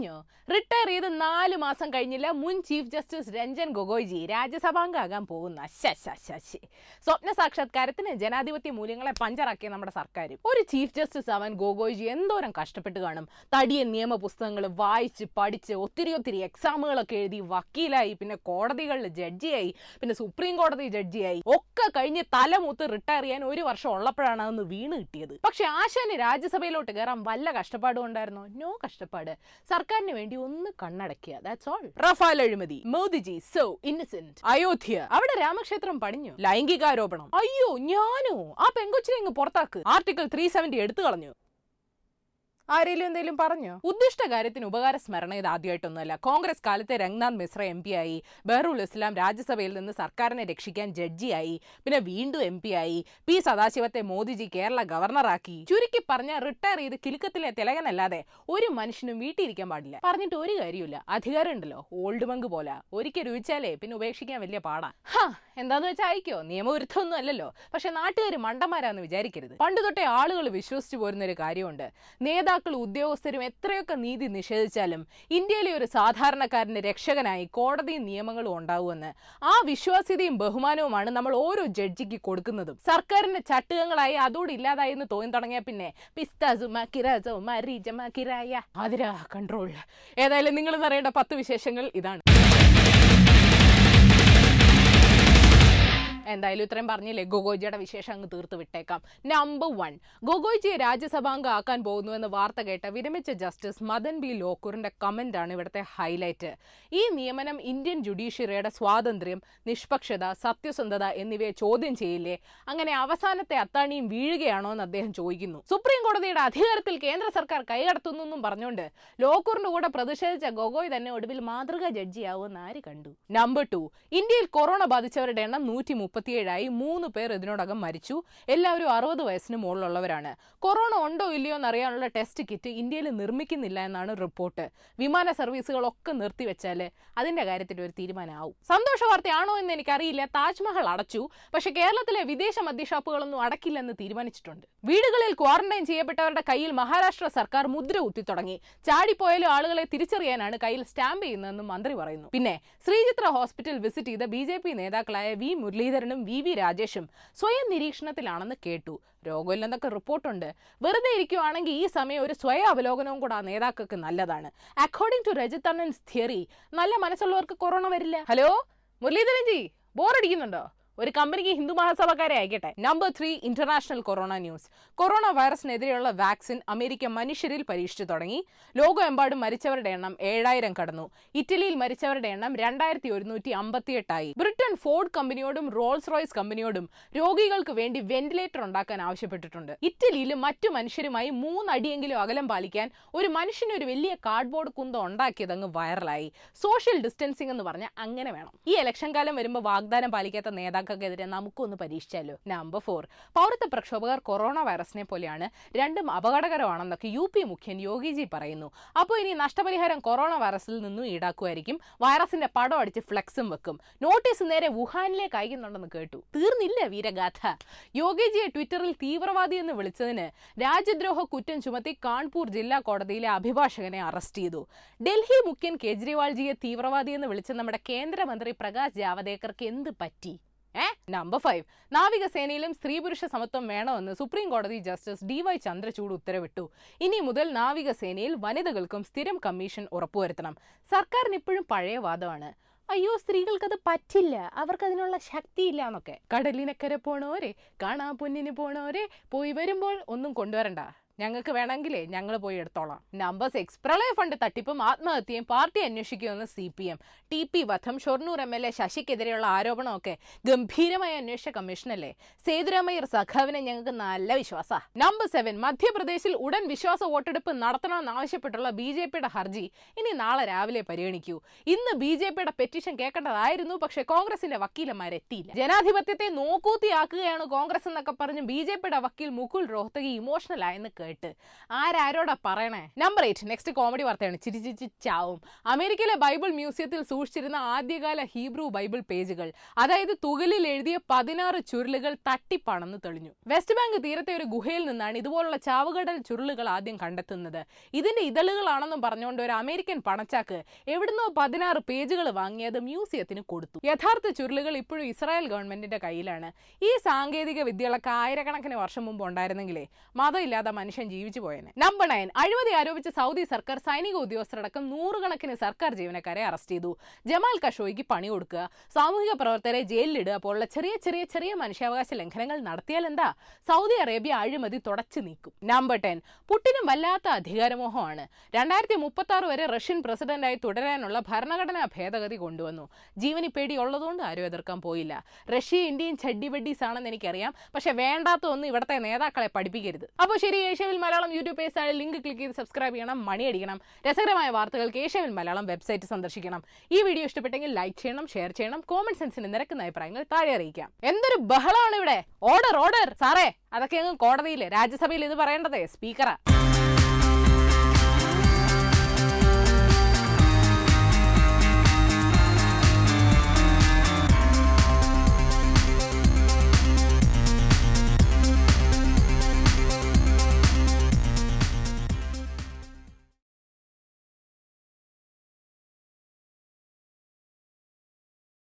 കഴിഞ്ഞു റിട്ടയർ ചെയ്ത് നാല് മാസം കഴിഞ്ഞില്ല. മുൻ ചീഫ് ജസ്റ്റിസ് രഞ്ജൻ ഗൊഗോയ്ജി രാജ്യസഭാംഗമാകാൻ പോകുന്ന ശശി സ്വപ്ന സാക്ഷാത്കാരത്തിന് ജനാധിപത്യ മൂല്യങ്ങളെ പഞ്ചറാക്കിയ നമ്മുടെ സർക്കാർ ഒരു ചീഫ് ജസ്റ്റിസ് ആവാൻ ഗൊഗോയ്ജി എന്തോരം കഷ്ടപ്പെട്ട് കാണും. തടിയ നിയമ പുസ്തകങ്ങൾ വായിച്ച് പഠിച്ച് ഒത്തിരി ഒത്തിരി എക്സാമുകളൊക്കെ എഴുതി വക്കീലായി പിന്നെ കോടതികളിൽ ജഡ്ജിയായി പിന്നെ സുപ്രീം കോടതി ജഡ്ജിയായി. ഒക്കെ കഴിഞ്ഞ് തലമൂത്ത് റിട്ടയർ ചെയ്യാൻ ഒരു വർഷം ഉള്ളപ്പോഴാണ് അതൊന്ന് വീണ് കിട്ടിയത്. പക്ഷെ ആശാന് രാജ്യസഭയിലോട്ട് കയറാൻ വല്ല കഷ്ടപ്പാടും ഉണ്ടായിരുന്നോ? നോ കഷ്ടപ്പാട്. സർക്കാരിന് വേണ്ടി ഒന്ന് കണ്ണടക്കിയ ദാറ്റ്സ് ഓൾ റഫാൽ അഴിമതി. Modiji so innocent Ayodhya. അവിടെ രാമക്ഷേത്രം പണിഞ്ഞു ലൈംഗികാരോപണം. അയ്യോ ഞാനോ? ആ പെങ്കൊച്ചിനെ ഇങ്ങ് പുറത്താക്ക്. ആർട്ടിക്കിൾ ത്രീ സെവന്റി എടുത്തു കളഞ്ഞു. ആരെങ്കിലും എന്തെങ്കിലും പറഞ്ഞു? ഉദ്ദിഷ്ട കാര്യത്തിന് ഉപകാര സ്മരണ ഇത് ആദ്യമായിട്ടൊന്നുമല്ല. കോൺഗ്രസ് കാലത്തെ രംഗ്നാഥ് മിശ്ര എം പി ആയി ബഹറുൽ ഇസ്ലാം രാജ്യസഭയിൽ നിന്ന് സർക്കാരിനെ രക്ഷിക്കാൻ ജഡ്ജിയായി പിന്നെ വീണ്ടും എം പി ആയി പി സദാശിവത്തെ മോദിജി കേരള ഗവർണറാക്കി ചുരുക്കി പറഞ്ഞ റിട്ടയർ ചെയ്ത് കിലുക്കത്തിലെ തിലകനല്ലാതെ ഒരു മനുഷ്യനും വീട്ടിലിരിക്കാൻ പാടില്ല. പറഞ്ഞിട്ട് ഒരു കാര്യമില്ല അധികാരം ഉണ്ടല്ലോ. ഓൾഡ് മങ്ക് പോലെ. ഒരിക്കൽ രുചിച്ചാലേ പിന്നെ ഉപേക്ഷിക്കാൻ വലിയ പാടാ. ഹാ എന്താന്ന് വെച്ചാൽ അയക്കോ? നിയമവിരുദ്ധമൊന്നും അല്ലല്ലോ. പക്ഷെ നാട്ടുകാർ മണ്ടന്മാരാന്ന് വിചാരിക്കരുത്. പണ്ട് തൊട്ടേ ആളുകൾ വിശ്വസിച്ചു പോരുന്ന ഒരു കാര്യമുണ്ട്. നേതാക്കൾ ഉദ്യോഗസ്ഥരും എത്രയൊക്കെ നീതി നിഷേധിച്ചാലും ഇന്ത്യയിലെ ഒരു സാധാരണക്കാരന്റെ രക്ഷകനായി കോടതിയും നിയമങ്ങളും ഉണ്ടാവുമെന്ന്. ആ വിശ്വാസ്യതയും ബഹുമാനവുമാണ് നമ്മൾ ഓരോ ജഡ്ജിക്ക് കൊടുക്കുന്നതും. സർക്കാരിന്റെ ചട്ടുകങ്ങളായി അതോട് ഇല്ലാതായി എന്ന് തോന്നി തുടങ്ങിയ പിന്നെ പിസ്താസുമ കൺട്രോൾ. ഏതായാലും നിങ്ങൾ അറിയേണ്ട പത്ത് വിശേഷങ്ങൾ ഇതാണ്. എന്തായാലും ഇത്രയും പറഞ്ഞില്ലേ ഗൊഗോജിയുടെ വിശേഷം അങ്ങ് തീർത്ത് വിട്ടേക്കാം. നമ്പർ വൺ ഗൊഗോജിയെ രാജ്യസഭാംഗമാക്കാൻ പോകുന്നു എന്ന വാർത്ത കേട്ട വിരമിച്ച ജസ്റ്റിസ് മദൻ ബി ലോക്കൂറിന്റെ കമന്റ് ആണ് ഇവിടുത്തെ ഹൈലൈറ്റ് ഈ നിയമനം ഇന്ത്യൻ ജുഡീഷ്യറിയുടെ സ്വാതന്ത്ര്യം നിഷ്പക്ഷത സത്യസന്ധത എന്നിവയെ ചോദ്യം ചെയ്യില്ലേ? അങ്ങനെ അവസാനത്തെ അത്താണിയും വീഴുകയാണോ എന്ന് അദ്ദേഹം ചോദിക്കുന്നു. സുപ്രീം കോടതിയുടെ അധികാരത്തിൽ കേന്ദ്ര സർക്കാർ കൈകടത്തുന്നു എന്നും പറഞ്ഞുകൊണ്ട് ലോക്കൂറിന്റെ കൂടെ പ്രതിഷേധിച്ച ഗൊഗോയ് തന്നെ ഒടുവിൽ മാതൃകാ ജഡ്ജിയാവുമെന്ന് ആര് കണ്ടു? നമ്പർ ടു ഇന്ത്യയിൽ കൊറോണ ബാധിച്ചവരുടെ എണ്ണം നൂറ്റി മുപ്പത്തിയേഴായി മൂന്ന് പേർ ഇതിനോടകം മരിച്ചു. എല്ലാവരും അറുപത് വയസ്സിന് മുകളിലുള്ളവരാണ്. കൊറോണ ഉണ്ടോ ഇല്ലയോ എന്നറിയാനുള്ള ടെസ്റ്റ് കിറ്റ് ഇന്ത്യയിൽ നിർമ്മിക്കുന്നില്ല എന്നാണ് റിപ്പോർട്ട്. വിമാന സർവീസുകളൊക്കെ നിർത്തിവെച്ചാൽ അതിന്റെ കാര്യത്തിൽ ഒരു തീരുമാനമാവും. സന്തോഷ വാർത്തയാണോ എന്ന് എനിക്കറിയില്ല. താജ്മഹൽ അടച്ചു. പക്ഷേ കേരളത്തിലെ വിദേശ മദ്യഷാപ്പുകളൊന്നും അടക്കില്ലെന്ന് തീരുമാനിച്ചിട്ടുണ്ട്. വീടുകളിൽ ക്വാറന്റൈൻ ചെയ്യപ്പെട്ടവരുടെ കയ്യിൽ മഹാരാഷ്ട്ര സർക്കാർ മുദ്ര കുത്തി തുടങ്ങി. ചാടിപ്പോയാലും ആളുകളെ തിരിച്ചറിയാനാണ് കയ്യിൽ സ്റ്റാമ്പ് ചെയ്യുന്നതെന്നും മന്ത്രി പറയുന്നു. പിന്നെ ശ്രീചിത്ര ഹോസ്പിറ്റൽ വിസിറ്റ് ചെയ്ത ബി നേതാക്കളായ വി മുരളീധരനും വി വി രാജേഷും സ്വയം നിരീക്ഷണത്തിലാണെന്ന് കേട്ടു. രോഗമില്ലെന്നൊക്കെ റിപ്പോർട്ടുണ്ട്. വെറുതെ ഇരിക്കുവാണെങ്കിൽ ഈ സമയം ഒരു സ്വയം അവലോകനവും കൂടെ ആ നേതാക്കൾക്ക് നല്ലതാണ്. അക്കോർഡിംഗ് ടു രജിത് അണ്ണൻസ് തിയറി നല്ല മനസ്സുള്ളവർക്ക് കൊറോണ വരില്ല. ഹലോ മുരളീധരൻ ജി ബോറടിക്കുന്നുണ്ടോ ഒരു കമ്പനിക്ക് ഹിന്ദു മഹാസഭക്കാരെ അയക്കട്ടെ. Number three international corona news corona വൈറസിനെതിരെയുള്ള vaccine America മനുഷ്യരിൽ പരീക്ഷിച്ചു തുടങ്ങി. ലോകമെമ്പാടും മരിച്ചവരുടെ എണ്ണം ഏഴായിരം കടന്നു. ഇറ്റലിയിൽ മരിച്ചവരുടെ എണ്ണം രണ്ടായിരത്തി ഒരുന്നൂറ്റി അമ്പത്തിയെട്ടായി ബ്രിട്ടൻ ഫോർഡ് കമ്പനിയോടും റോൾസ് റോയ്സ് കമ്പനിയോടും രോഗികൾക്ക് വേണ്ടി വെന്റിലേറ്റർ ഉണ്ടാക്കാൻ ആവശ്യപ്പെട്ടിട്ടുണ്ട്. ഇറ്റലിയിൽ മറ്റു മനുഷ്യരുമായി മൂന്നടിയെങ്കിലും അകലം പാലിക്കാൻ ഒരു മനുഷ്യന് ഒരു വലിയ കാർഡ്ബോർഡ് കുന്ത ഉണ്ടാക്കിയത് അങ്ങ് വൈറലായി സോഷ്യൽ ഡിസ്റ്റൻസിംഗ് എന്ന് പറഞ്ഞാൽ അങ്ങനെ വേണം. ഈ ഇലക്ഷൻ കാലം വരുമ്പോൾ വാഗ്ദാനം പാലിക്കാത്ത നേതാക്കൾക്കെതിരെ നമുക്കൊന്ന് പരീക്ഷിച്ചാലോ? നമ്പർ ഫോർ പൗരത്വ പ്രക്ഷോഭകർ കൊറോണ വൈറസിനെ പോലെയാണ് രണ്ടും അപകടകരമാണെന്നൊക്കെ യു പി മുഖ്യൻ യോഗിജി പറയുന്നു. അപ്പോൾ ഇനി നഷ്ടപരിഹാരം കൊറോണ വൈറസിൽ നിന്നും ഈടാക്കുമായിരിക്കും. വൈറസിന്റെ പടം അടിച്ച് ഫ്ലെക്സും വെക്കും. നോട്ടീസ് നേരെ വുഹാനിലേക്ക് അയക്കുന്നുണ്ടെന്ന് കേട്ടു. തീർന്നില്ല വീരഗാഥ? യോഗിജിയെ ട്വിറ്ററിൽ തീവ്രവാദി എന്ന് വിളിച്ചതിന് രാജ്യദ്രോഹ കുറ്റം ചുമത്തി കാൺപൂർ ജില്ലാ കോടതിയിലെ അഭിഭാഷകനെ അറസ്റ്റ് ചെയ്തു. ഡൽഹി മുഖ്യൻ കേജ്രിവാൾജിയെ തീവ്രവാദി എന്ന് വിളിച്ച നമ്മുടെ കേന്ദ്രമന്ത്രി പ്രകാശ് ജാവദേക്കർക്ക് എന്ത് പറ്റി? ഏ? നമ്പർ ഫൈവ് നാവികസേനയിലും സ്ത്രീ പുരുഷ സമത്വം വേണമെന്ന് സുപ്രീം കോടതി ജസ്റ്റിസ് ഡി വൈ ചന്ദ്രചൂഡ് ഉത്തരവിട്ടു. ഇനി മുതൽ നാവികസേനയിൽ വനിതകൾക്കും സ്ഥിരം കമ്മീഷൻ ഉറപ്പുവരുത്തണം. സർക്കാരിന് ഇപ്പോഴും പഴയ വാദമാണ്. അയ്യോ സ്ത്രീകൾക്കത് പറ്റില്ല. അവർക്ക് അതിനുള്ള ശക്തിയില്ല എന്നൊക്കെ. കടലിനക്കരെ പോണോരെ കാണാ പൊന്നിന് പോണോരെ പോയി വരുമ്പോൾ ഒന്നും കൊണ്ടുവരണ്ട. ഞങ്ങൾക്ക് വേണമെങ്കിലേ ഞങ്ങൾ പോയി എടുത്തോളാം. നമ്പർ സിക്സ് പ്രളയ ഫണ്ട് തട്ടിപ്പും ആത്മഹത്യയും പാർട്ടി അന്വേഷിക്കുമെന്ന് C P M T P വധം ഷൊർണൂർ എം എൽ എ ശശിക്കെതിരെയുള്ള ആരോപണമൊക്കെ ഗംഭീരമായ അന്വേഷണ കമ്മീഷനല്ലേ? സേതുരാമയ്യർ സഖാവിനെ ഞങ്ങൾക്ക് നല്ല വിശ്വാസ. നമ്പർ സെവൻ മധ്യപ്രദേശിൽ ഉടൻ വിശ്വാസ വോട്ടെടുപ്പ് നടത്തണമെന്നാവശ്യപ്പെട്ടുള്ള ബി ജെ പിയുടെ ഹർജി ഇനി നാളെ രാവിലെ പരിഗണിക്കൂ. ഇന്ന് ബി ജെ പിയുടെ പെറ്റീഷൻ കേൾക്കേണ്ടതായിരുന്നു പക്ഷേ കോൺഗ്രസിന്റെ വക്കീലന്മാരെത്തിയില്ല ജനാധിപത്യത്തെ നോക്കൂത്തിയാക്കുകയാണ് കോൺഗ്രസ് എന്നൊക്കെ പറഞ്ഞ് ബി ജെ പിയുടെ വക്കീൽ മുകുൽ റോഹ്തഗി ഇമോഷണൽ ആയെന്ന് എട്ട് ആരാരോടാ പറയണേ? നമ്പർ എയ്റ്റ് നെക്സ്റ്റ് കോമഡി വാർത്തയാണ്. ചിരി ചാവും. അമേരിക്കയിലെ ബൈബിൾ മ്യൂസിയത്തിൽ സൂക്ഷിച്ചിരുന്ന ആദ്യകാല ഹീബ്രു ബൈബിൾ പേജുകൾ അതായത് തുകലിൽ എഴുതിയ പതിനാറ് ചുരുളുകൾ തട്ടിപ്പാണെന്ന് തെളിഞ്ഞു. വെസ്റ്റ് ബാങ്ക് തീരത്തെ ഒരു ഗുഹയിൽ നിന്നാണ് ഇതുപോലുള്ള ചാവുകടൽ ചുരുളുകൾ ആദ്യം കണ്ടെത്തുന്നത്. ഇതിന്റെ ഇതളുകളാണെന്നും പറഞ്ഞുകൊണ്ട് ഒരു അമേരിക്കൻ പണച്ചാക്ക് എവിടുന്നോ പതിനാറ് പേജുകൾ വാങ്ങിയത് മ്യൂസിയത്തിന് കൊടുത്തു. യഥാർത്ഥ ചുരുളുകൾ ഇപ്പോഴും ഇസ്രായേൽ ഗവൺമെന്റിന്റെ കയ്യിലാണ്. ഈ സാങ്കേതിക വിദ്യകളൊക്കെ ആയിരക്കണക്കിന് വർഷം മുമ്പ് ഉണ്ടായിരുന്നെങ്കിലേ മതമില്ലാതെ മനുഷ്യൻ ജീവിച്ചു പോയേനെ. നമ്പർ നയൻ അഴിമതി ആരോപിച്ച് സൗദി സർക്കാർ സൈനിക ഉദ്യോഗസ്ഥരടക്കം നൂറുകണക്കിന് സർക്കാർ ജീവനക്കാരെ അറസ്റ്റ് ചെയ്തു. ജമാൽ കഷോയ്ക്ക് പണി കൊടുക്കുക സാമൂഹിക പ്രവർത്തകരെ ജയിലിലിടുക പോലുള്ള ചെറിയ ചെറിയ ചെറിയ മനുഷ്യാവകാശ ലംഘനങ്ങൾ നടത്തിയാൽ എന്താ? സൗദി അറേബ്യ അഴിമതി തുടച്ചു നീക്കും. നമ്പർ ടെൻ പുട്ടിനും വല്ലാത്ത അധികാരമോഹമാണ്. രണ്ടായിരത്തി മുപ്പത്തി ആറ് വരെ റഷ്യൻ പ്രസിഡന്റായി തുടരാനുള്ള ഭരണഘടനാ ഭേദഗതി കൊണ്ടുവന്നു. ജീവനി പേടി ഉള്ളതുകൊണ്ട് ആരും എതിർക്കാൻ പോയില്ല. റഷ്യ ഇന്ത്യയും ചഡ്ഡിബഡ്ഡീസ് ആണെന്ന് എനിക്കറിയാം. പക്ഷെ വേണ്ടാത്ത ഒന്നും ഇവിടുത്തെ നേതാക്കളെ പഠിപ്പിക്കരുത്. അപ്പോൾ ശരി Asiaville Malayalam YouTube page link click ചെയ്ത് സബ്സ്ക്രൈബ് ചെയ്യണം മണിയടിക്കണം. രസകരമായ വാർത്തകൾക്ക് ഏഷ്യവിൽ മലയാളം വെബ്സൈറ്റ് സന്ദർശിക്കണം. ഈ വീഡിയോ ഇഷ്ടപ്പെട്ടെങ്കിൽ ലൈക്ക് ചെയ്യണം ഷെയർ ചെയ്യണം കോമൺ സെൻസിന് നിരക്കുന്ന അഭിപ്രായങ്ങൾ താഴെ അറിയിക്കാം. എന്തൊരു ബഹളമാണ് ഇവിടെ ഓർഡർ ഓർഡർ സാറേ അതൊക്കെ അങ്ങ് കോടതിയിൽ രാജ്യസഭയിൽ ഇത് പറയേണ്ടതേ സ്പീക്കറാ